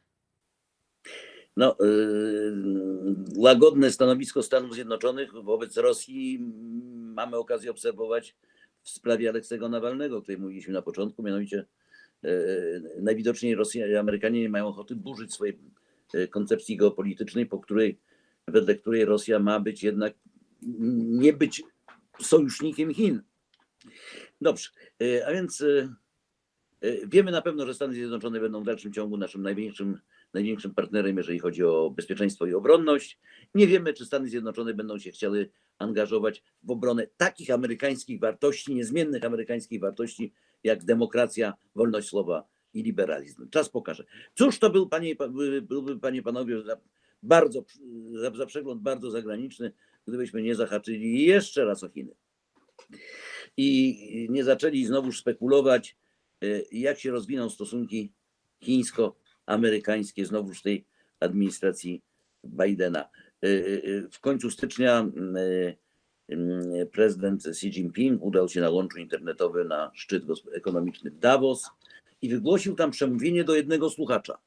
No, yy, łagodne stanowisko Stanów Zjednoczonych wobec Rosji mamy okazję obserwować w sprawie Aleksego Nawalnego, której mówiliśmy na początku, mianowicie yy, najwidoczniej Rosjanie, Amerykanie nie mają ochoty burzyć swojej yy, koncepcji geopolitycznej, po której, wedle której Rosja ma być jednak, nie być sojusznikiem Chin. Dobrze, yy, a więc wiemy na pewno, że Stany Zjednoczone będą w dalszym ciągu naszym największym największym partnerem, jeżeli chodzi o bezpieczeństwo i obronność. Nie wiemy, czy Stany Zjednoczone będą się chciały angażować w obronę takich amerykańskich wartości, niezmiennych amerykańskich wartości, jak demokracja, wolność słowa i liberalizm. Czas pokaże. Cóż to był, panie, byłby, panie panowie, za, bardzo, za, za przegląd bardzo zagraniczny, gdybyśmy nie zahaczyli jeszcze raz o Chiny. I nie zaczęli znowuż spekulować, y, jak się rozwiną stosunki chińsko amerykańskie znowuż tej administracji Bidena. Y, y, W końcu stycznia y, y, prezydent Xi Jinping udał się na łączu internetowym na szczyt ekonomiczny w Davos i wygłosił tam przemówienie do jednego słuchacza.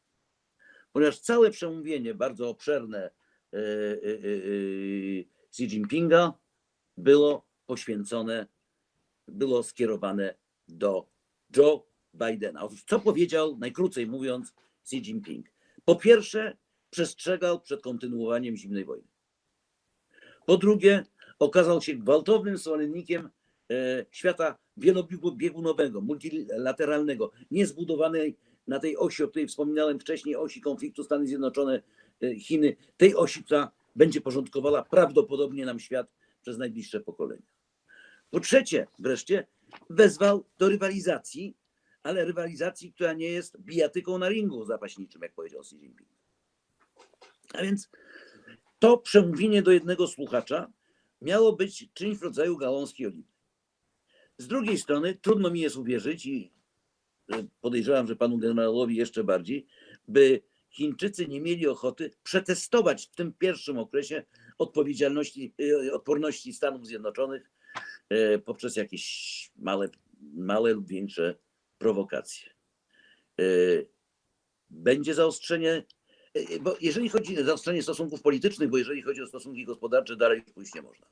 Ponieważ całe przemówienie, bardzo obszerne y, y, y, y, Xi Jinpinga było poświęcone, było skierowane do Joe Bidena. Otóż co powiedział, najkrócej mówiąc, Xi Jinping? Po pierwsze, przestrzegał przed kontynuowaniem zimnej wojny. Po drugie, okazał się gwałtownym zwolennikiem e, świata wielobiegunowego, multilateralnego, niezbudowanej na tej osi, o której wspominałem wcześniej, osi konfliktu Stany Zjednoczone, e, Chiny, tej osi, która będzie porządkowała prawdopodobnie nam świat przez najbliższe pokolenia. Po trzecie, wreszcie, wezwał do rywalizacji, ale rywalizacji, która nie jest bijatyką na ringu zapaśniczym, jak powiedział Xi Jinping. A więc to przemówienie do jednego słuchacza miało być czymś w rodzaju gałązki oliwy. Z drugiej strony trudno mi jest uwierzyć i e, podejrzewam, że panu generalowi jeszcze bardziej, by Chińczycy nie mieli ochoty przetestować w tym pierwszym okresie odpowiedzialności, e, odporności Stanów Zjednoczonych poprzez jakieś małe, małe lub większe prowokacje. Będzie zaostrzenie, bo jeżeli chodzi o zaostrzenie stosunków politycznych, bo jeżeli chodzi o stosunki gospodarcze, dalej pójść nie można.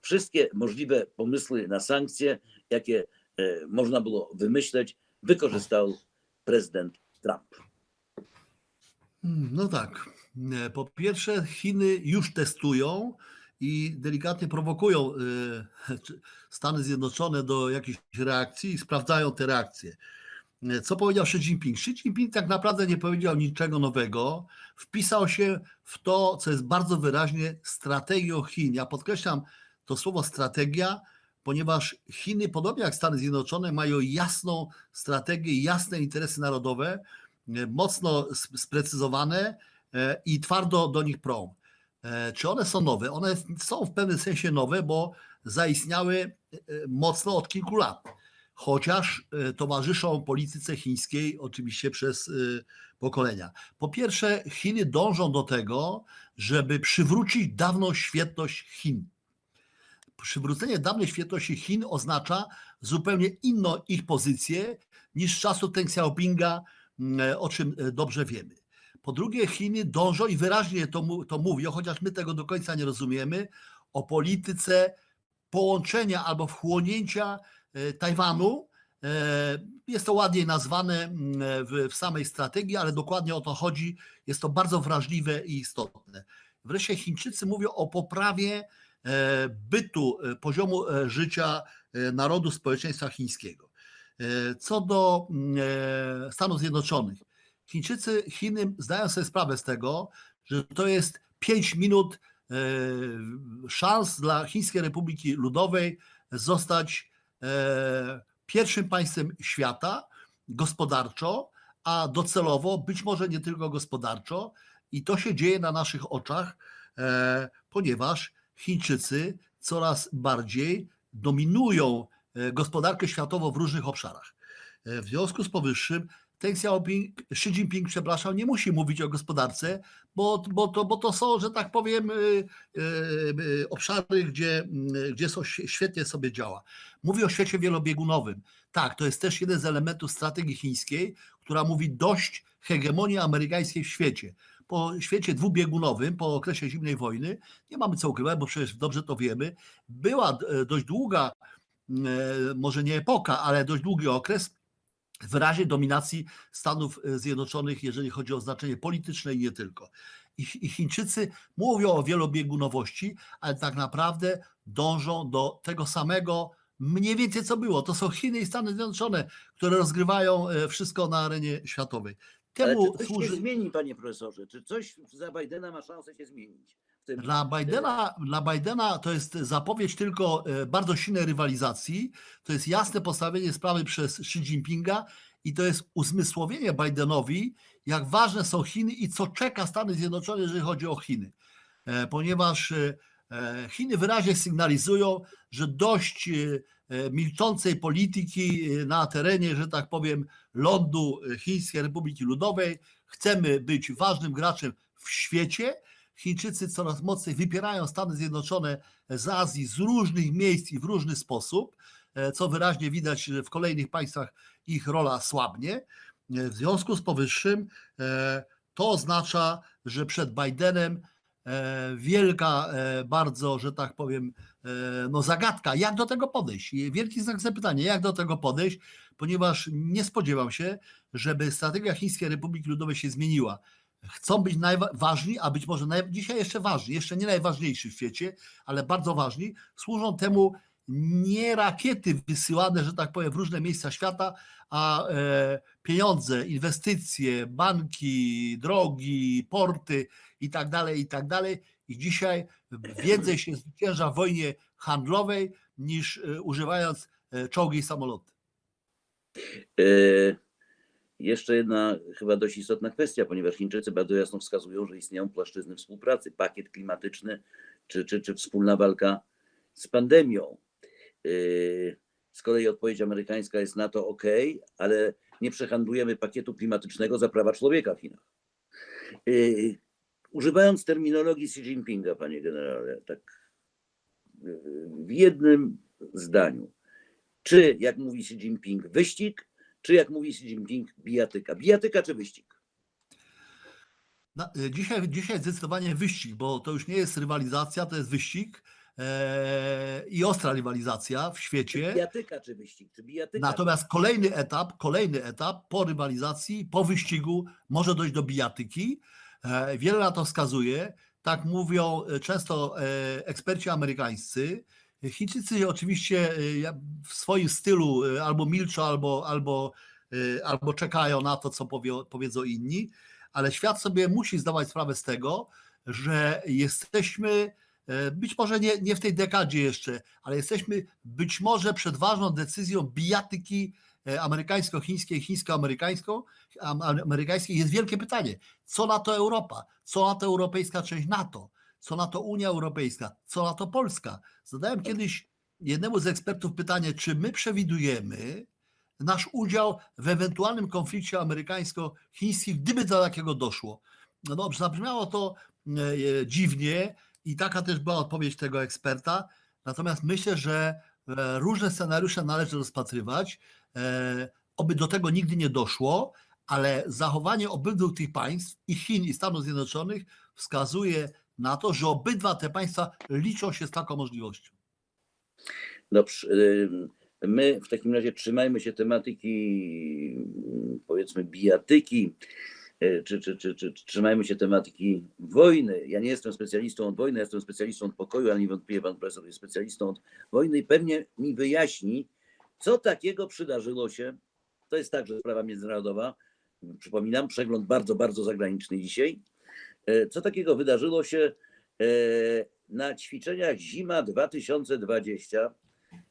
Wszystkie możliwe pomysły na sankcje, jakie e, można było wymyśleć, wykorzystał prezydent Trump.
No tak. E, Po pierwsze, Chiny już testują i delikatnie prowokują e, Stany Zjednoczone do jakichś reakcji i sprawdzają te reakcje. Co powiedział Xi Jinping? Xi Jinping tak naprawdę nie powiedział niczego nowego. Wpisał się w to, co jest bardzo wyraźnie strategią Chin. Ja podkreślam to słowo strategia, ponieważ Chiny, podobnie jak Stany Zjednoczone, mają jasną strategię, jasne interesy narodowe, e, mocno sp- sprecyzowane, e, i twardo do nich prą. E, Czy one są nowe? One są w pewnym sensie nowe, bo zaistniały mocno od kilku lat. Chociaż e, towarzyszą polityce chińskiej oczywiście przez e, pokolenia. Po pierwsze, Chiny dążą do tego, żeby przywrócić dawną świetność Chin. Przywrócenie dawnej świetności Chin oznacza zupełnie inną ich pozycję niż z czasów Deng Xiaopinga, o czym e, dobrze wiemy. Po drugie, Chiny dążą i wyraźnie to, to mówią, chociaż my tego do końca nie rozumiemy, o polityce połączenia albo wchłonięcia Tajwanu. E, Jest to ładniej nazwane mm, w, samej strategii, ale dokładnie o to chodzi. Jest to bardzo wrażliwe i istotne. Wreszcie Chińczycy mówią o poprawie e, bytu, e, poziomu e, życia e, narodu społeczeństwa chińskiego. E, Co do mm, e, Stanów Zjednoczonych, Chińczycy, Chiny zdają sobie sprawę z tego, że to jest 5 minut e, szans dla Chińskiej Republiki Ludowej zostać e, pierwszym państwem świata gospodarczo, a docelowo być może nie tylko gospodarczo. I to się dzieje na naszych oczach, e, ponieważ Chińczycy coraz bardziej dominują e, gospodarkę światową w różnych obszarach. E, W związku z powyższym Deng Xiaoping, Xi Jinping, przepraszam, nie musi mówić o gospodarce, bo, bo, to, bo to są, że tak powiem, y, y, y, obszary, gdzie, gdzie są, świe- świetnie sobie działa. Mówi o świecie wielobiegunowym. Tak, to jest też jeden z elementów strategii chińskiej, która mówi dość hegemonii amerykańskiej w świecie. Po świecie dwubiegunowym, po okresie zimnej wojny, nie mamy co ukrywać, bo przecież dobrze to wiemy, była e, dość długa, e, może nie epoka, ale dość długi okres w razie dominacji Stanów e, Zjednoczonych, jeżeli chodzi o znaczenie polityczne i nie tylko. I, Chińczycy mówią o wielobiegunowości, ale tak naprawdę dążą do tego samego, mniej więcej co było. To są Chiny i Stany Zjednoczone, które rozgrywają e, wszystko na arenie światowej.
Ale
Temu
czy coś
służy.
się zmieni, panie profesorze? Czy coś za Bidena ma szansę się zmienić? Tym,
Dla Bidena, dla Bidena to jest zapowiedź tylko e, bardzo silnej rywalizacji. To jest jasne postawienie sprawy przez Xi Jinpinga i to jest uzmysłowienie Bidenowi, jak ważne są Chiny i co czeka Stany Zjednoczone, jeżeli chodzi o Chiny. E, Ponieważ e, Chiny wyraźnie sygnalizują, że dość milczącej polityki na terenie, że tak powiem, lądu Chińskiej Republiki Ludowej. Chcemy być ważnym graczem w świecie. Chińczycy coraz mocniej wypierają Stany Zjednoczone z Azji z różnych miejsc i w różny sposób, e, co wyraźnie widać, w kolejnych państwach ich rola słabnie. E, W związku z powyższym e, to oznacza, że przed Bidenem wielka bardzo, że tak powiem, no zagadka, jak do tego podejść. Wielki znak zapytania, jak do tego podejść, ponieważ nie spodziewam się, żeby strategia Chińskiej Republiki Ludowej się zmieniła chcą być najważni, a być może naj, dzisiaj jeszcze ważni, jeszcze nie najważniejsi w świecie, ale bardzo ważni, służą temu nie rakiety wysyłane, że tak powiem, w różne miejsca świata, a e, pieniądze, inwestycje, banki, drogi, porty i tak dalej, i tak dalej. I dzisiaj więcej się zwycięża w wojnie handlowej niż e, używając e, czołgi i samoloty.
Jeszcze jedna chyba dość istotna kwestia, ponieważ Chińczycy bardzo jasno wskazują, że istnieją płaszczyzny współpracy, pakiet klimatyczny czy, czy, czy wspólna walka z pandemią. E, Z kolei odpowiedź amerykańska jest na to OK, ale nie przehandlujemy pakietu klimatycznego za prawa człowieka w Chinach. E, Używając terminologii Xi Jinpinga, panie generale, tak e, w jednym zdaniu. Czy, jak mówi Xi Jinping, wyścig, czy jak mówi Xi Jinping, bijatyka? Bijatyka czy wyścig?
Y, dzisiaj, dzisiaj zdecydowanie wyścig, bo to już nie jest rywalizacja, to jest wyścig e, i ostra rywalizacja w świecie.
Bijatyka czy wyścig? Czy bijatyka?
Natomiast kolejny etap, kolejny etap po rywalizacji, po wyścigu może dojść do bijatyki. E, wiele na to wskazuje. Tak mówią często eksperci amerykańscy. Chińczycy oczywiście e, w swoim stylu e, albo milczą, albo, albo, e, albo czekają na to, co powie, powiedzą inni, ale świat sobie musi zdawać sprawę z tego, że jesteśmy być może nie, nie w tej dekadzie jeszcze, ale jesteśmy być może przed ważną decyzją bijatyki amerykańsko-chińskiej, chińsko-amerykańską, am- amerykańskiej. Jest wielkie pytanie, co na to Europa, co na to europejska część NATO, co na to Unia Europejska, co na to Polska. Zadałem kiedyś jednemu z ekspertów pytanie, czy my przewidujemy nasz udział w ewentualnym konflikcie amerykańsko-chińskim, gdyby do takiego doszło. No zabrzmiało to e, e, dziwnie i taka też była odpowiedź tego eksperta. Natomiast myślę, że e, różne scenariusze należy rozpatrywać. Oby do tego nigdy nie doszło, ale zachowanie obydwu tych państw, i Chin, i Stanów Zjednoczonych, wskazuje na to, że obydwa te państwa liczą się z taką możliwością.
Dobrze. ym, My w takim razie trzymajmy się tematyki, ym, powiedzmy, bijatyki, y, czy, czy, czy czy trzymajmy się tematyki wojny. Ja nie jestem specjalistą od wojny, jestem specjalistą od pokoju, ale niewątpliwie pan profesor jest specjalistą od wojny i pewnie mi wyjaśni, co takiego przydarzyło się. To jest także sprawa międzynarodowa. Przypominam, przegląd bardzo, bardzo zagraniczny dzisiaj. E, Co takiego wydarzyło się e, na ćwiczeniach Zima 2020,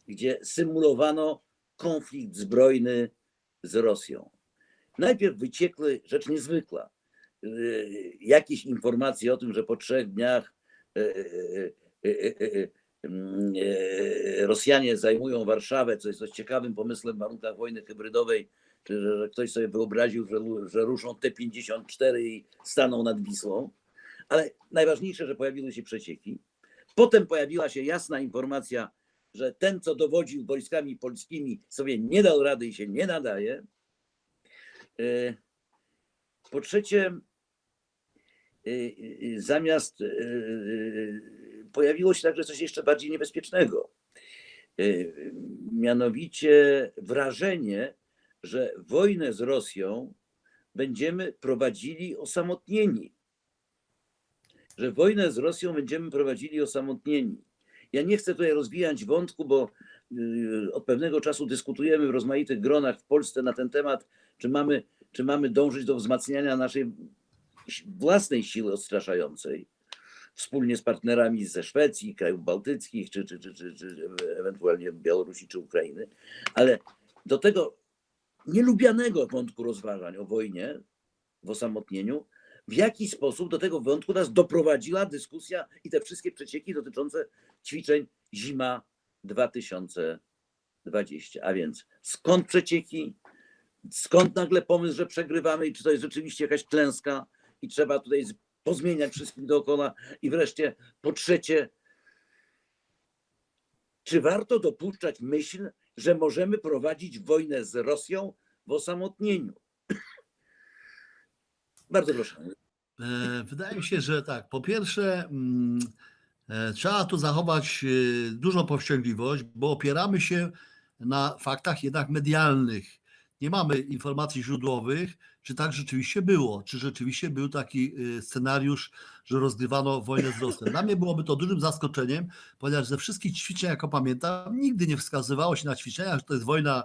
gdzie symulowano konflikt zbrojny z Rosją. Najpierw wyciekły rzecz niezwykła. e, Jakieś informacje o tym, że po trzech dniach Rosjanie zajmują Warszawę, co jest dość ciekawym pomysłem w warunkach wojny hybrydowej, czy że, ktoś sobie wyobraził, że, że ruszą T-54 i staną nad Wisłą. Ale najważniejsze, że pojawiły się przecieki. Potem pojawiła się jasna informacja, że ten, co dowodził wojskami polskimi, sobie nie dał rady i się nie nadaje. E, Po trzecie, e, e, zamiast pojawiło się także coś jeszcze bardziej niebezpiecznego. Mianowicie wrażenie, że wojnę z Rosją będziemy prowadzili osamotnieni. Że wojnę z Rosją będziemy prowadzili osamotnieni. Ja nie chcę tutaj rozwijać wątku, bo y, od pewnego czasu dyskutujemy w rozmaitych gronach w Polsce na ten temat, czy mamy, czy mamy dążyć do wzmacniania naszej własnej siły odstraszającej wspólnie z partnerami ze Szwecji, krajów bałtyckich, czy, czy, czy, czy, czy ewentualnie Białorusi czy Ukrainy. Ale do tego nielubianego wątku rozważań o wojnie w osamotnieniu, w jaki sposób do tego wątku nas doprowadziła dyskusja i te wszystkie przecieki dotyczące ćwiczeń zima 2020. A więc skąd przecieki, skąd nagle pomysł, że przegrywamy i czy to jest rzeczywiście jakaś klęska i trzeba tutaj pozmieniać wszystkich dookoła i wreszcie po trzecie, czy warto dopuszczać myśl, że możemy prowadzić wojnę z Rosją w osamotnieniu? Bardzo proszę.
E, Wydaje mi się, że tak. Po pierwsze, mm, e, trzeba tu zachować e, dużą powściągliwość, bo opieramy się na faktach jednak medialnych. Nie mamy informacji źródłowych, czy tak rzeczywiście było, czy rzeczywiście był taki e, scenariusz, że rozgrywano wojnę z Rosją. Dla mnie byłoby to dużym zaskoczeniem, ponieważ ze wszystkich ćwiczeń, jako pamiętam, nigdy nie wskazywało się na ćwiczeniach, że to jest wojna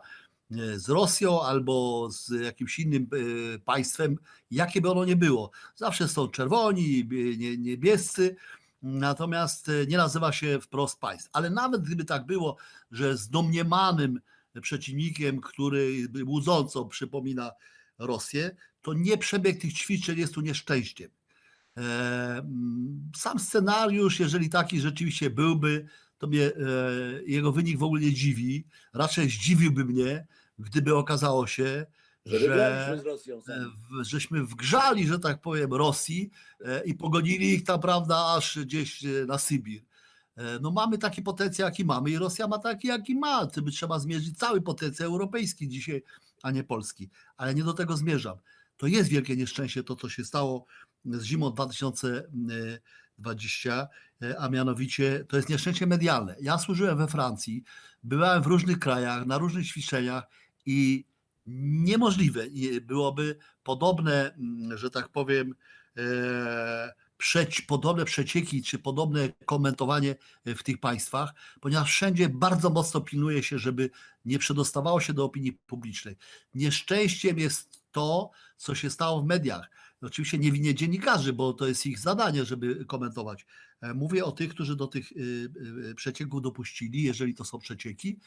e, z Rosją albo z jakimś innym e, państwem, jakie by ono nie było. Zawsze są czerwoni, bie- nie- niebiescy, natomiast nie nazywa się wprost państw. Ale nawet gdyby tak było, że z domniemanym przeciwnikiem, który łudząco przypomina Rosję, to nie przebieg tych ćwiczeń jest tu nieszczęściem. E, mm, Sam scenariusz, jeżeli taki rzeczywiście byłby, to mnie e, jego wynik w ogóle nie dziwi. Raczej zdziwiłby mnie, gdyby okazało się,
Że
w- żeśmy wgrzali, że tak powiem, Rosji e, i pogonili ich tam, prawda, aż gdzieś na Sybir. E, No mamy taki potencjał, jaki mamy i Rosja ma taki, jaki ma. Tym Trzeba zmierzyć cały potencjał europejski dzisiaj, a nie polski. Ale nie do tego zmierzam. To jest wielkie nieszczęście to, co się stało z zimą 2020, e, a mianowicie to jest nieszczęście medialne. Ja służyłem we Francji, byłem w różnych krajach, na różnych ćwiczeniach i niemożliwe nie- byłoby podobne, mm, że tak powiem, e, przeć, podobne przecieki czy podobne komentowanie w tych państwach, ponieważ wszędzie bardzo mocno pilnuje się, żeby nie przedostawało się do opinii publicznej. Nieszczęściem jest to, co się stało w mediach. Oczywiście nie winię dziennikarzy, bo to jest ich zadanie, żeby komentować. E, Mówię o tych, którzy do tych y, y, przecieków dopuścili, jeżeli to są przecieki,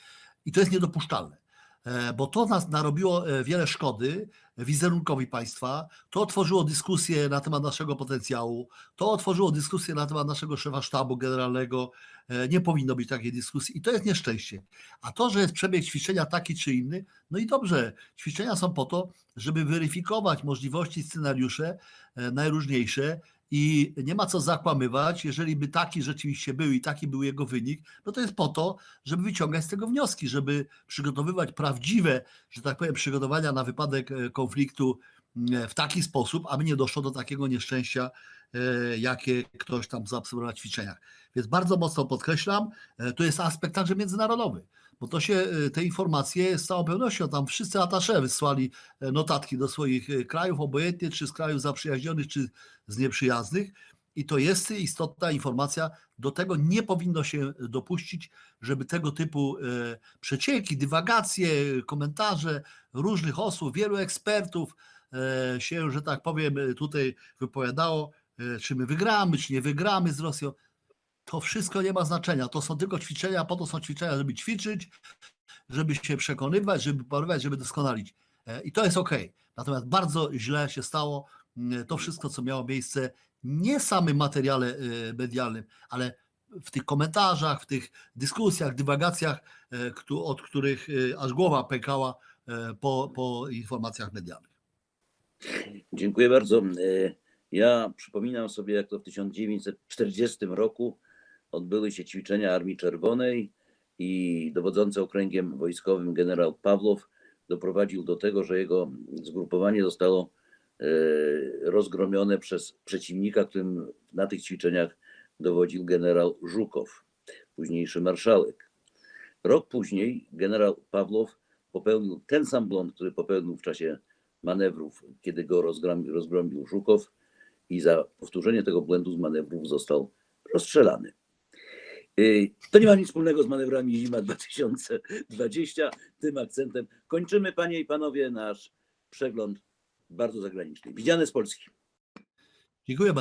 i to jest niedopuszczalne. E, bo to nas narobiło e, wiele szkody wizerunkowi państwa. To otworzyło dyskusję na temat naszego potencjału, to otworzyło dyskusję na temat naszego szefa sztabu generalnego. E, Nie powinno być takiej dyskusji i to jest nieszczęście. A to, że jest przebieg ćwiczenia taki czy inny, no i dobrze, ćwiczenia są po to, żeby weryfikować możliwości, scenariusze najróżniejsze i nie ma co zakłamywać, jeżeli by taki rzeczywiście był i taki był jego wynik, no to jest po to, żeby wyciągać z tego wnioski, żeby przygotowywać prawdziwe, że tak powiem, przygotowania na wypadek e, konfliktu m, w taki sposób, aby nie doszło do takiego nieszczęścia, e, jakie ktoś tam zaobserwował na ćwiczeniach. Więc bardzo mocno podkreślam, e, to jest aspekt także międzynarodowy, bo to się, e, te informacje z całą pewnością, tam wszyscy atasze wysłali e, notatki do swoich e, krajów, obojętnie czy z krajów zaprzyjaźnionych, czy z nieprzyjaznych. I to jest istotna informacja. Do tego nie powinno się dopuścić, żeby tego typu e, przecieki, dywagacje, komentarze różnych osób, wielu ekspertów się, że tak powiem, tutaj wypowiadało, czy my wygramy, czy nie wygramy z Rosją. To wszystko nie ma znaczenia. To są tylko ćwiczenia, po to są ćwiczenia, żeby ćwiczyć, żeby się przekonywać, żeby porwać, żeby doskonalić. E, I to jest ok. Natomiast bardzo źle się stało to wszystko, co miało miejsce nie samym materiale e, medialnym, ale w tych komentarzach, w tych dyskusjach, dywagacjach, e, od których aż głowa pękała po, po informacjach medialnych.
Dziękuję bardzo. Ja przypominam sobie, jak to w 1940 roku odbyły się ćwiczenia Armii Czerwonej i dowodzący okręgiem wojskowym generał Pawłow doprowadził do tego, że jego zgrupowanie zostało e, rozgromione przez przeciwnika, którym na tych ćwiczeniach dowodził generał Żukow, późniejszy marszałek. Rok później generał Pawłow popełnił ten sam błąd, który popełnił w czasie manewrów, kiedy go rozgromił, rozgromił Żukow i za powtórzenie tego błędu z manewrów został rozstrzelany. Y, To nie ma nic wspólnego z manewrami Zima 2020. Tym akcentem kończymy, panie i panowie, nasz przegląd bardzo zagraniczny. Widziane z Polski.
Dziękuję bardzo.